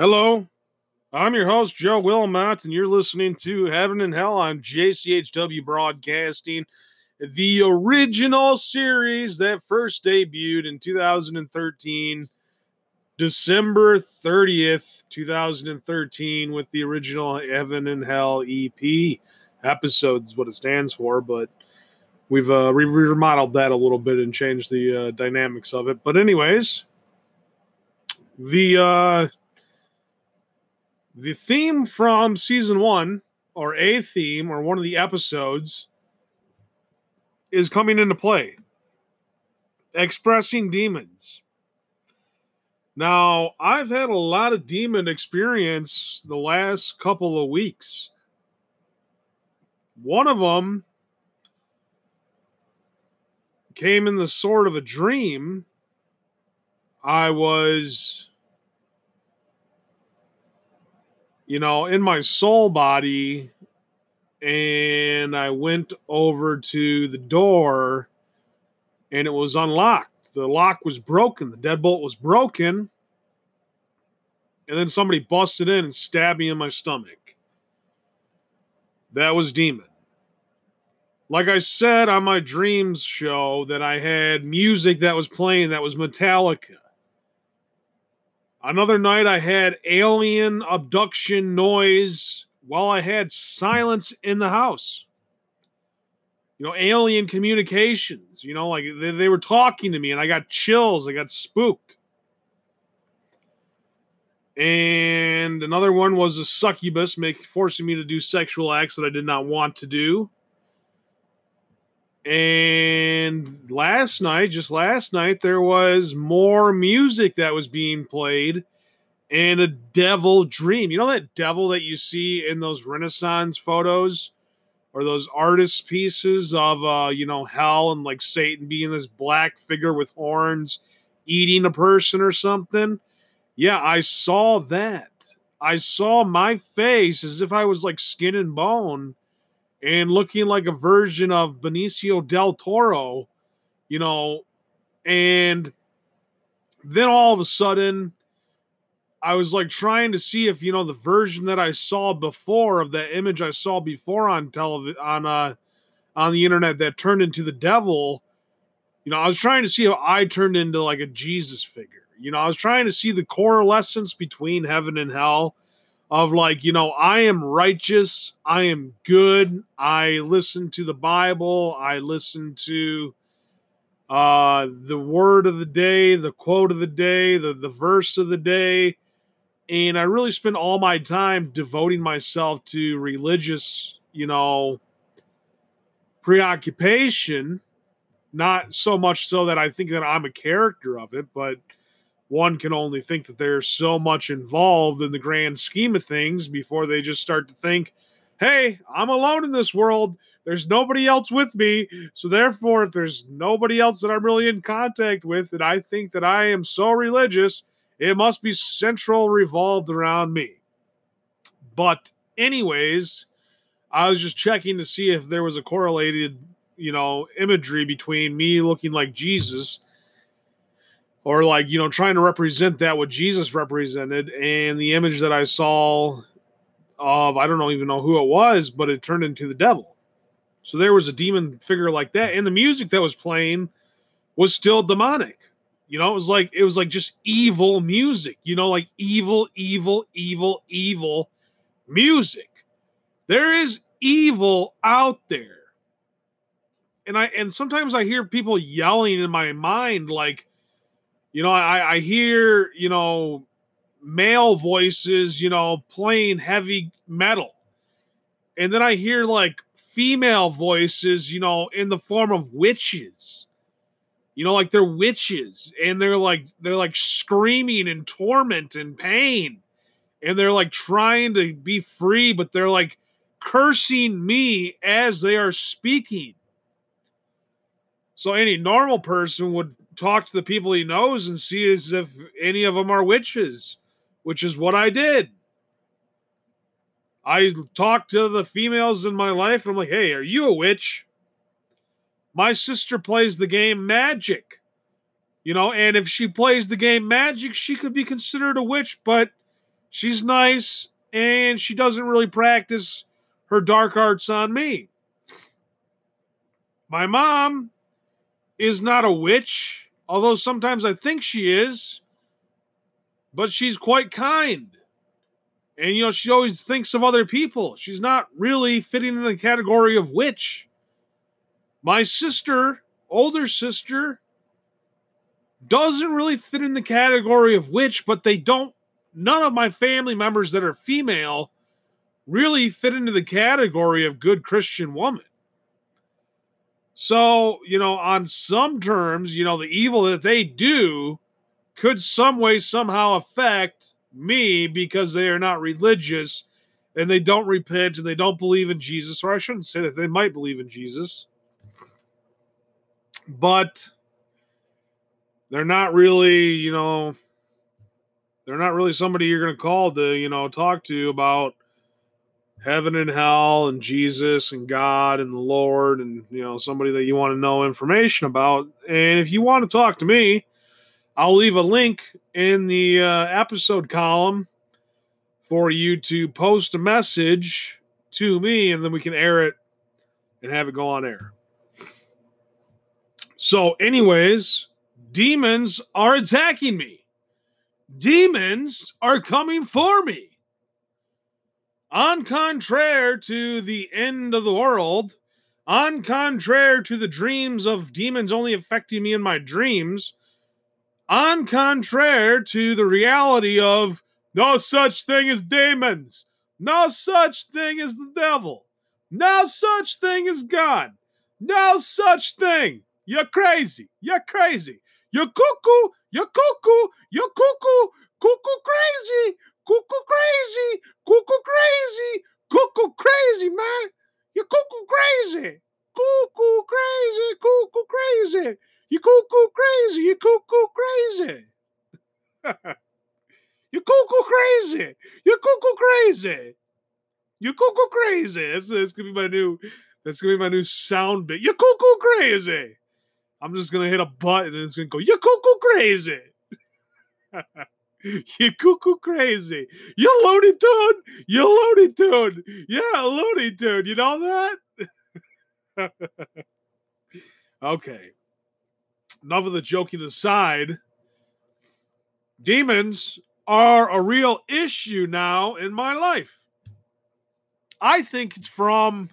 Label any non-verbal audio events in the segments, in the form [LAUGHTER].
Hello, I'm your host, Joe Wilmot, and you're listening to Heaven and Hell on JCHW Broadcasting, the original series that first debuted in 2013, December 30th, 2013, with the original Heaven and Hell EP. Episodes, what it stands for, but we've uh, re- remodeled that a little bit and changed the uh, dynamics of it. But, anyways, the. Uh, the theme from season one, or a theme, or one of the episodes, is coming into play. Expressing demons. Now, I've had a lot of demon experience the last couple of weeks. One of them came in the sort of a dream. I was you know, in my soul body, and I went over to the door and it was unlocked. The lock was broken, the deadbolt was broken. And then somebody busted in and stabbed me in my stomach. That was Demon. Like I said on my dreams show, that I had music that was playing that was Metallica. Another night I had alien abduction noise while I had silence in the house. You know, alien communications, you know, like they, they were talking to me and I got chills, I got spooked. And another one was a succubus make, forcing me to do sexual acts that I did not want to do. And last night, just last night, there was more music that was being played and a devil dream. You know that devil that you see in those Renaissance photos or those artist pieces of uh, you know, hell and like Satan being this black figure with horns eating a person or something? Yeah, I saw that. I saw my face as if I was like skin and bone and looking like a version of Benicio del Toro, you know, and then all of a sudden I was like trying to see if you know the version that I saw before of that image I saw before on television on uh on the internet that turned into the devil. You know, I was trying to see if I turned into like a Jesus figure. You know, I was trying to see the correlation between heaven and hell of like, you know, I am righteous, I am good, I listen to the Bible, I listen to uh the word of the day, the quote of the day, the the verse of the day, and I really spend all my time devoting myself to religious, you know, preoccupation, not so much so that I think that I'm a character of it, but one can only think that there's so much involved in the grand scheme of things before they just start to think, hey, I'm alone in this world. There's nobody else with me. So, therefore, if there's nobody else that I'm really in contact with, and I think that I am so religious, it must be central revolved around me. But, anyways, I was just checking to see if there was a correlated, you know, imagery between me looking like Jesus or like you know trying to represent that what jesus represented and the image that i saw of i don't even know who it was but it turned into the devil. So there was a demon figure like that. And the music that was playing was still demonic. You know it was like it was like just evil music you know like evil evil evil evil music. There is evil out there. And i and sometimes i hear people yelling in my mind like you know, I, I hear, you know, male voices, you know, playing heavy metal. And then I hear like female voices, you know, in the form of witches. You know, like they're witches and they're like they're like screaming in torment and pain. And they're like trying to be free, but they're like cursing me as they are speaking. So any normal person would talk to the people he knows and see as if any of them are witches, which is what I did. I talked to the females in my life and I'm like, hey, are you a witch? My sister plays the game Magic. You know, and if she plays the game Magic, she could be considered a witch, but she's nice and she doesn't really practice her dark arts on me. My mom is not a witch, although sometimes I think she is, but she's quite kind. And, you know, she always thinks of other people. She's not really fitting in the category of witch. My sister, older sister, doesn't really fit in the category of witch, but they don't, none of my family members that are female really fit into the category of good Christian woman. So, you know, on some terms, you know, the evil that they do could some way somehow affect me because they are not religious and they don't repent and they don't believe in Jesus, or I shouldn't say that they might believe in Jesus, but they're not really, you know, they're not really somebody you're going to call to, you know, talk to about heaven and hell and Jesus and God and the Lord and, you know, somebody that you want to know information about. And if you want to talk to me, I'll leave a link in the uh, episode column for you to post a message to me, and then we can air it and have it go on air. So, anyways, demons are attacking me. Demons are coming for me. On contraire to the end of the world, on contraire to the dreams of demons only affecting me in my dreams, on contrary to the reality of no such thing as demons, no such thing as the devil, no such thing as God, no such thing. You're crazy. You're crazy. You're cuckoo. You're cuckoo. You're cuckoo. Cuckoo crazy. Cuckoo crazy. Cuckoo crazy. Cuckoo crazy, man. You're cuckoo crazy. Cuckoo crazy. Cuckoo crazy. You cuckoo crazy. You cuckoo crazy. [LAUGHS] you cuckoo crazy. You cuckoo crazy. You cuckoo crazy. That's, that's gonna be my new. That's gonna be my new sound bit. You cuckoo crazy. I'm just gonna hit a button and it's gonna go. You cuckoo crazy. [LAUGHS] you cuckoo crazy. You Looney Tune. You Looney Tune. Yeah, Looney Tune. You know that? [LAUGHS] okay enough of the joking aside, demons are a real issue now in my life. I think it's from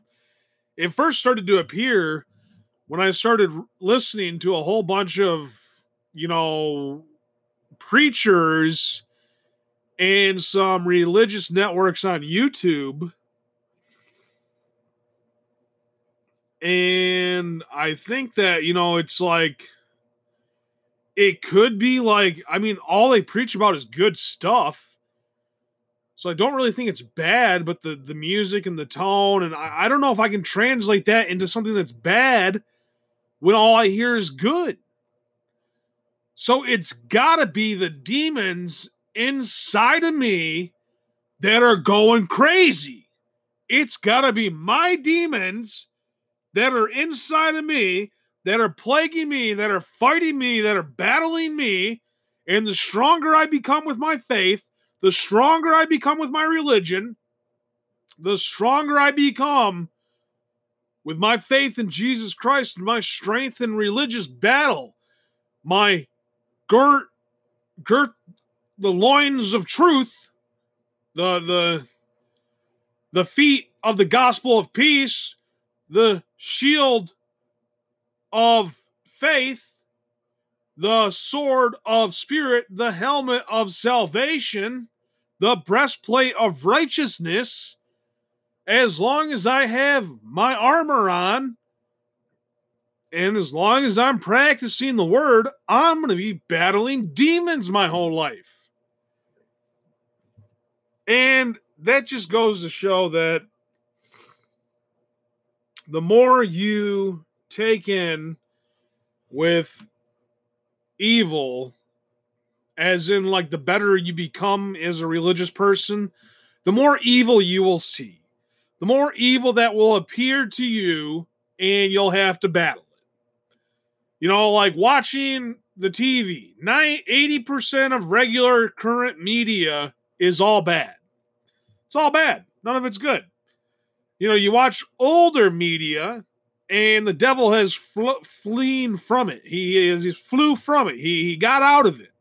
it first started to appear when I started listening to a whole bunch of, you know, preachers and some religious networks on YouTube. And I think that, you know, it's like it could be like i mean all they preach about is good stuff. So i don't really think it's bad but the the music and the tone and I, I, don't know if i can translate that into something that's bad when all i hear is good. So it's gotta be the demons inside of me that are going crazy. It's gotta be my demons that are inside of me that are plaguing me, that are fighting me, that are battling me. And the stronger I become with my faith, the stronger I become with my religion, the stronger I become with my faith in Jesus Christ, my strength in religious battle, my girt, girt the loins of truth, the the the feet of the gospel of peace, the shield of faith, the sword of spirit, the helmet of salvation, the breastplate of righteousness, as long as I have my armor on, and as long as I'm practicing the word, I'm going to be battling demons my whole life. And that just goes to show that the more you taken with evil as in like the better you become as a religious person the more evil you will see the more evil that will appear to you and you'll have to battle it you know like watching the tv 80% of regular current media is all bad. It's all bad. None of it's good. You know, you watch older media and the devil has fl- fleeing from it. He is he flew from it. He, he got out of it.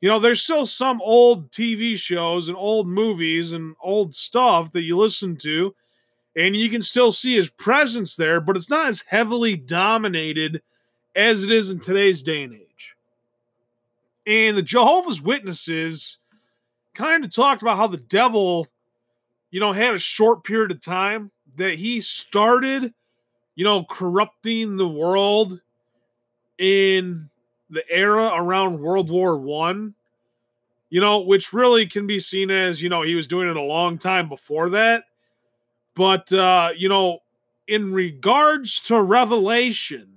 You know, there's still some old TV shows and old movies and old stuff that you listen to, and you can still see his presence there, but it's not as heavily dominated as it is in today's day and age. And the Jehovah's Witnesses kind of talked about how the devil, you know, had a short period of time that he started you know, corrupting the world in the era around World War One, you know, which really can be seen as, you know, he was doing it a long time before that. But uh, you know, in regards to revelation,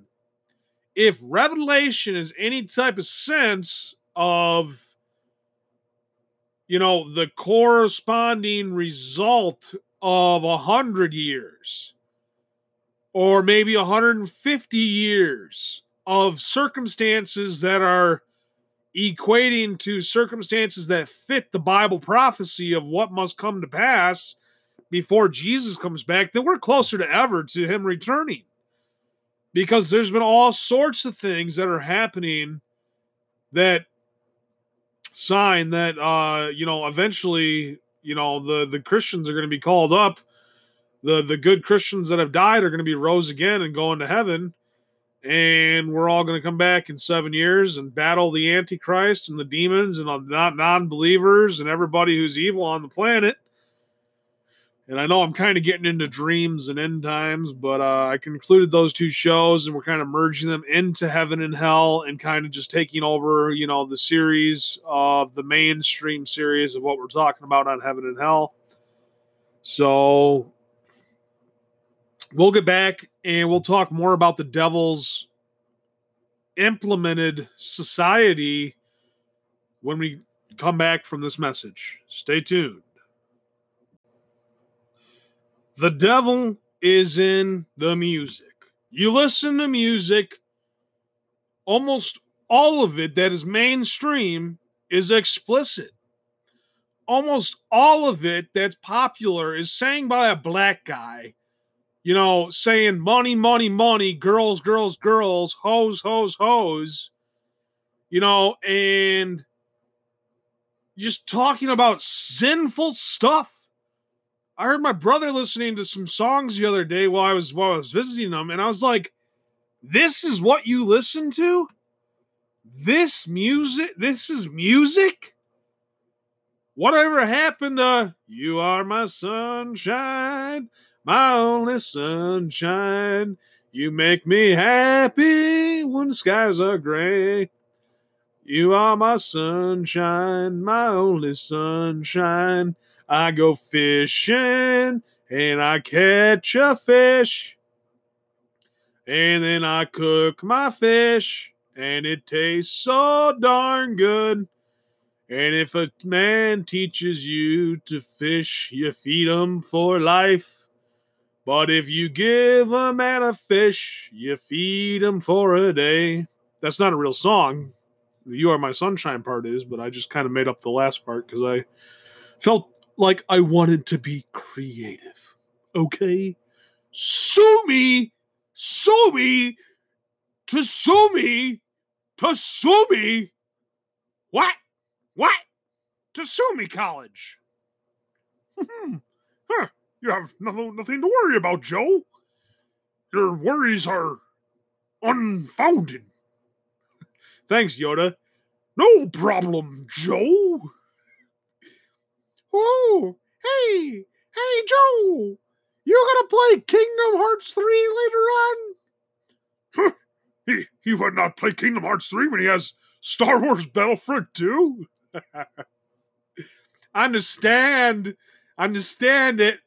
if revelation is any type of sense of you know the corresponding result of a hundred years or maybe 150 years of circumstances that are equating to circumstances that fit the Bible prophecy of what must come to pass before Jesus comes back, then we're closer to ever to him returning. Because there's been all sorts of things that are happening that sign that uh you know eventually you know the the Christians are going to be called up the the good Christians that have died are going to be rose again and going to heaven, and we're all going to come back in seven years and battle the Antichrist and the demons and not non-believers and everybody who's evil on the planet. And I know I'm kind of getting into dreams and end times, but uh, I concluded those two shows and we're kind of merging them into heaven and hell and kind of just taking over, you know, the series of the mainstream series of what we're talking about on heaven and hell. So we'll get back and we'll talk more about the devil's implemented society when we come back from this message. Stay tuned. The devil is in the music. You listen to music, almost all of it that is mainstream is explicit. Almost all of it that's popular is sang by a black guy you know, saying money, money, money, girls, girls, girls, hoes, hoes, hoes, you know, and just talking about sinful stuff. I heard my brother listening to some songs the other day while I was while I was visiting them, and I was like, "This is what you listen to? This music? This is music? Whatever happened to you are my sunshine? My only sunshine. You make me happy when skies are gray. You are my sunshine, my only sunshine. I go fishing and I catch a fish. And then I cook my fish and it tastes so darn good. And if a man teaches you to fish, you feed him for life. But if you give a man a fish, you feed him for a day. That's not a real song. The You Are My Sunshine part is, but I just kind of made up the last part because I felt like I wanted to be creative. Okay? Sue me! Sue me! To sue me! To sue me! What? What? To sue me, college. Hmm. huh. You have nothing, nothing to worry about, Joe. Your worries are unfounded. [LAUGHS] Thanks, Yoda. No problem, Joe. [LAUGHS] Oh, hey, hey, Joe. You gonna play Kingdom Hearts 3 later on? [LAUGHS] He, he would not play Kingdom Hearts 3 when he has Star Wars Battlefront 2. understand. Understand it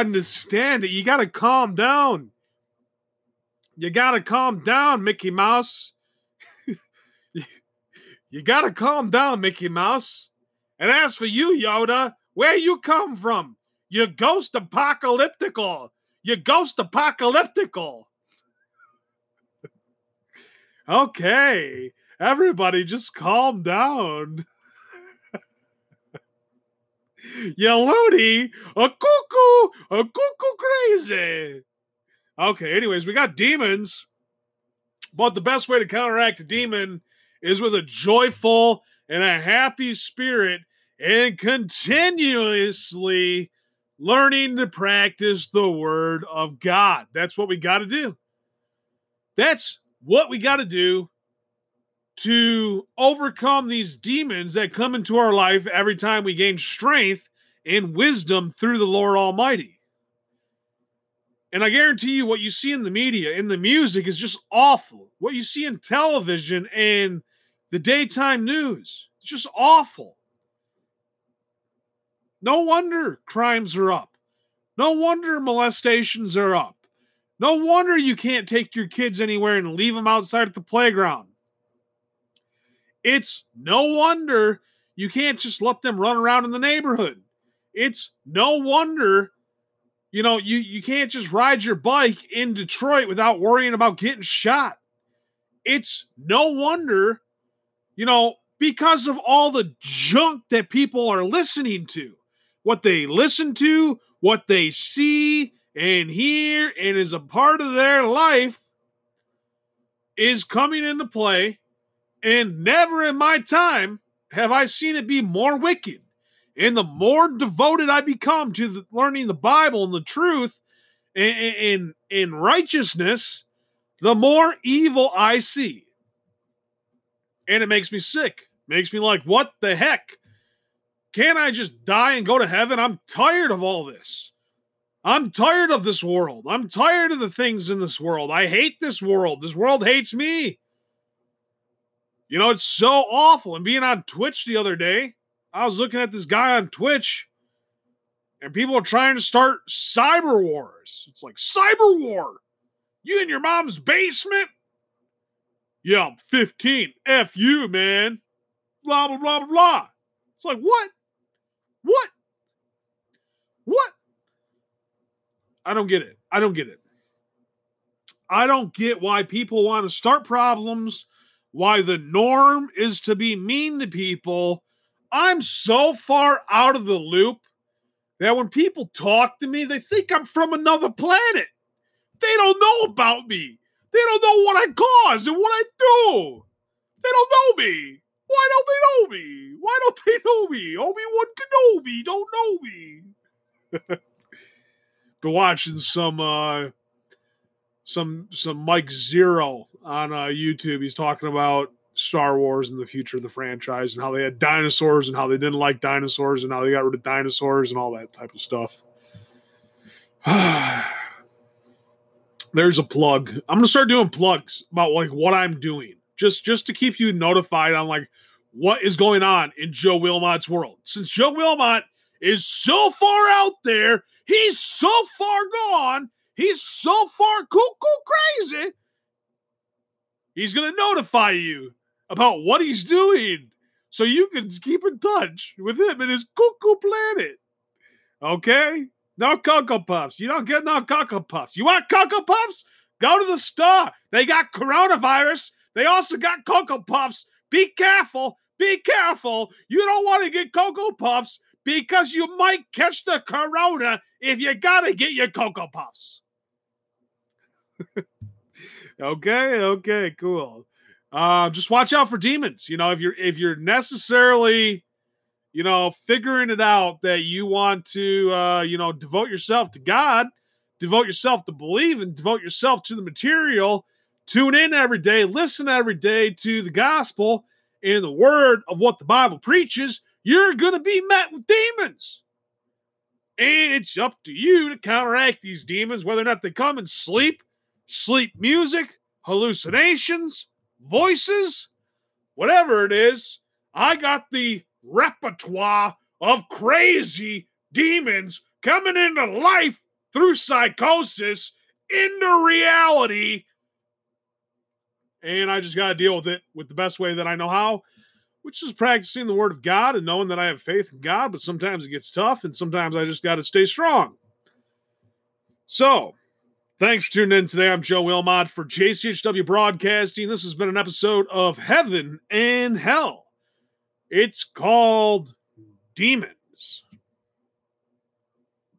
understand it. You got to calm down. You got to calm down, Mickey Mouse. [LAUGHS] you got to calm down, Mickey Mouse. And as for you, Yoda, where you come from? You're ghost apocalyptical. You're ghost apocalyptical. [LAUGHS] okay, everybody just calm down. [LAUGHS] you loony, a cuckoo, a cuckoo crazy. Okay, anyways, we got demons, but the best way to counteract a demon is with a joyful and a happy spirit and continuously learning to practice the word of God. That's what we got to do. That's what we got to do to overcome these demons that come into our life every time we gain strength and wisdom through the Lord Almighty. And I guarantee you, what you see in the media, in the music, is just awful. What you see in television and the daytime news, it's just awful. No wonder crimes are up. No wonder molestations are up. No wonder you can't take your kids anywhere and leave them outside at the playground. It's no wonder you can't just let them run around in the neighborhood. It's no wonder, you know, you, you can't just ride your bike in Detroit without worrying about getting shot. It's no wonder, you know, because of all the junk that people are listening to, what they listen to, what they see and hear, and is a part of their life is coming into play and never in my time have I seen it be more wicked. And the more devoted I become to the, learning the Bible and the truth and, in righteousness, the more evil I see. And it makes me sick. Makes me like, what the heck? Can't I just die and go to heaven? I'm tired of all this. I'm tired of this world. I'm tired of the things in this world. I hate this world. This world hates me. You know, it's so awful. And being on Twitch the other day, I was looking at this guy on Twitch, and people are trying to start cyber wars. It's like cyber war. You in your mom's basement? Yeah, I'm 15. F you, man. Blah blah blah blah blah. It's like what? What? What? I don't get it. I don't get it. I don't get why people want to start problems why the norm is to be mean to people. I'm so far out of the loop that when people talk to me, they think I'm from another planet. They don't know about me. They don't know what I cause and what I do. They don't know me. Why don't they know me? Why don't [LAUGHS] they know me? Obi-Wan Kenobi don't know me. [LAUGHS] Been watching some uh some some Mike Zeroh on uh, YouTube. He's talking about Star Wars and the future of the franchise and how they had dinosaurs and how they didn't like dinosaurs and how they got rid of dinosaurs and all that type of stuff. [SIGHS] There's a plug. I'm gonna start doing plugs about like what I'm doing, just just to keep you notified on like what is going on in Joe Wilmot's world. Since Joe Wilmot is so far out there, he's so far gone He's so far cuckoo crazy. He's going to notify you about what he's doing so you can keep in touch with him and his cuckoo planet. Okay? No Cocoa Puffs. You don't get no Cocoa Puffs. You want Cocoa Puffs? Go to the store. They got coronavirus. They also got Cocoa Puffs. Be careful. Be careful. You don't want to get Cocoa Puffs because you might catch the corona if you got to get your Cocoa Puffs. [LAUGHS] okay, okay, cool. Uh, just watch out for demons. You know, if you're if you're necessarily, you know, figuring it out that you want to, uh, you know, devote yourself to God, devote yourself to believe, and devote yourself to the material. Tune in every day, listen every day to the gospel and the word of what the Bible preaches. You're going to be met with demons. And it's up to you to counteract these demons, whether or not they come and sleep sleep music, hallucinations, voices, whatever it is. I got the repertoire of crazy demons coming into life through psychosis into reality. And I just got to deal with it with the best way that I know how, which is practicing the word of God and knowing that I have faith in God. But sometimes it gets tough, and sometimes I just got to stay strong. So, Thanks for tuning in today. I'm Joe Wilmot for JCHW Broadcasting. This has been an episode of Heaven and Hell. It's called Demons.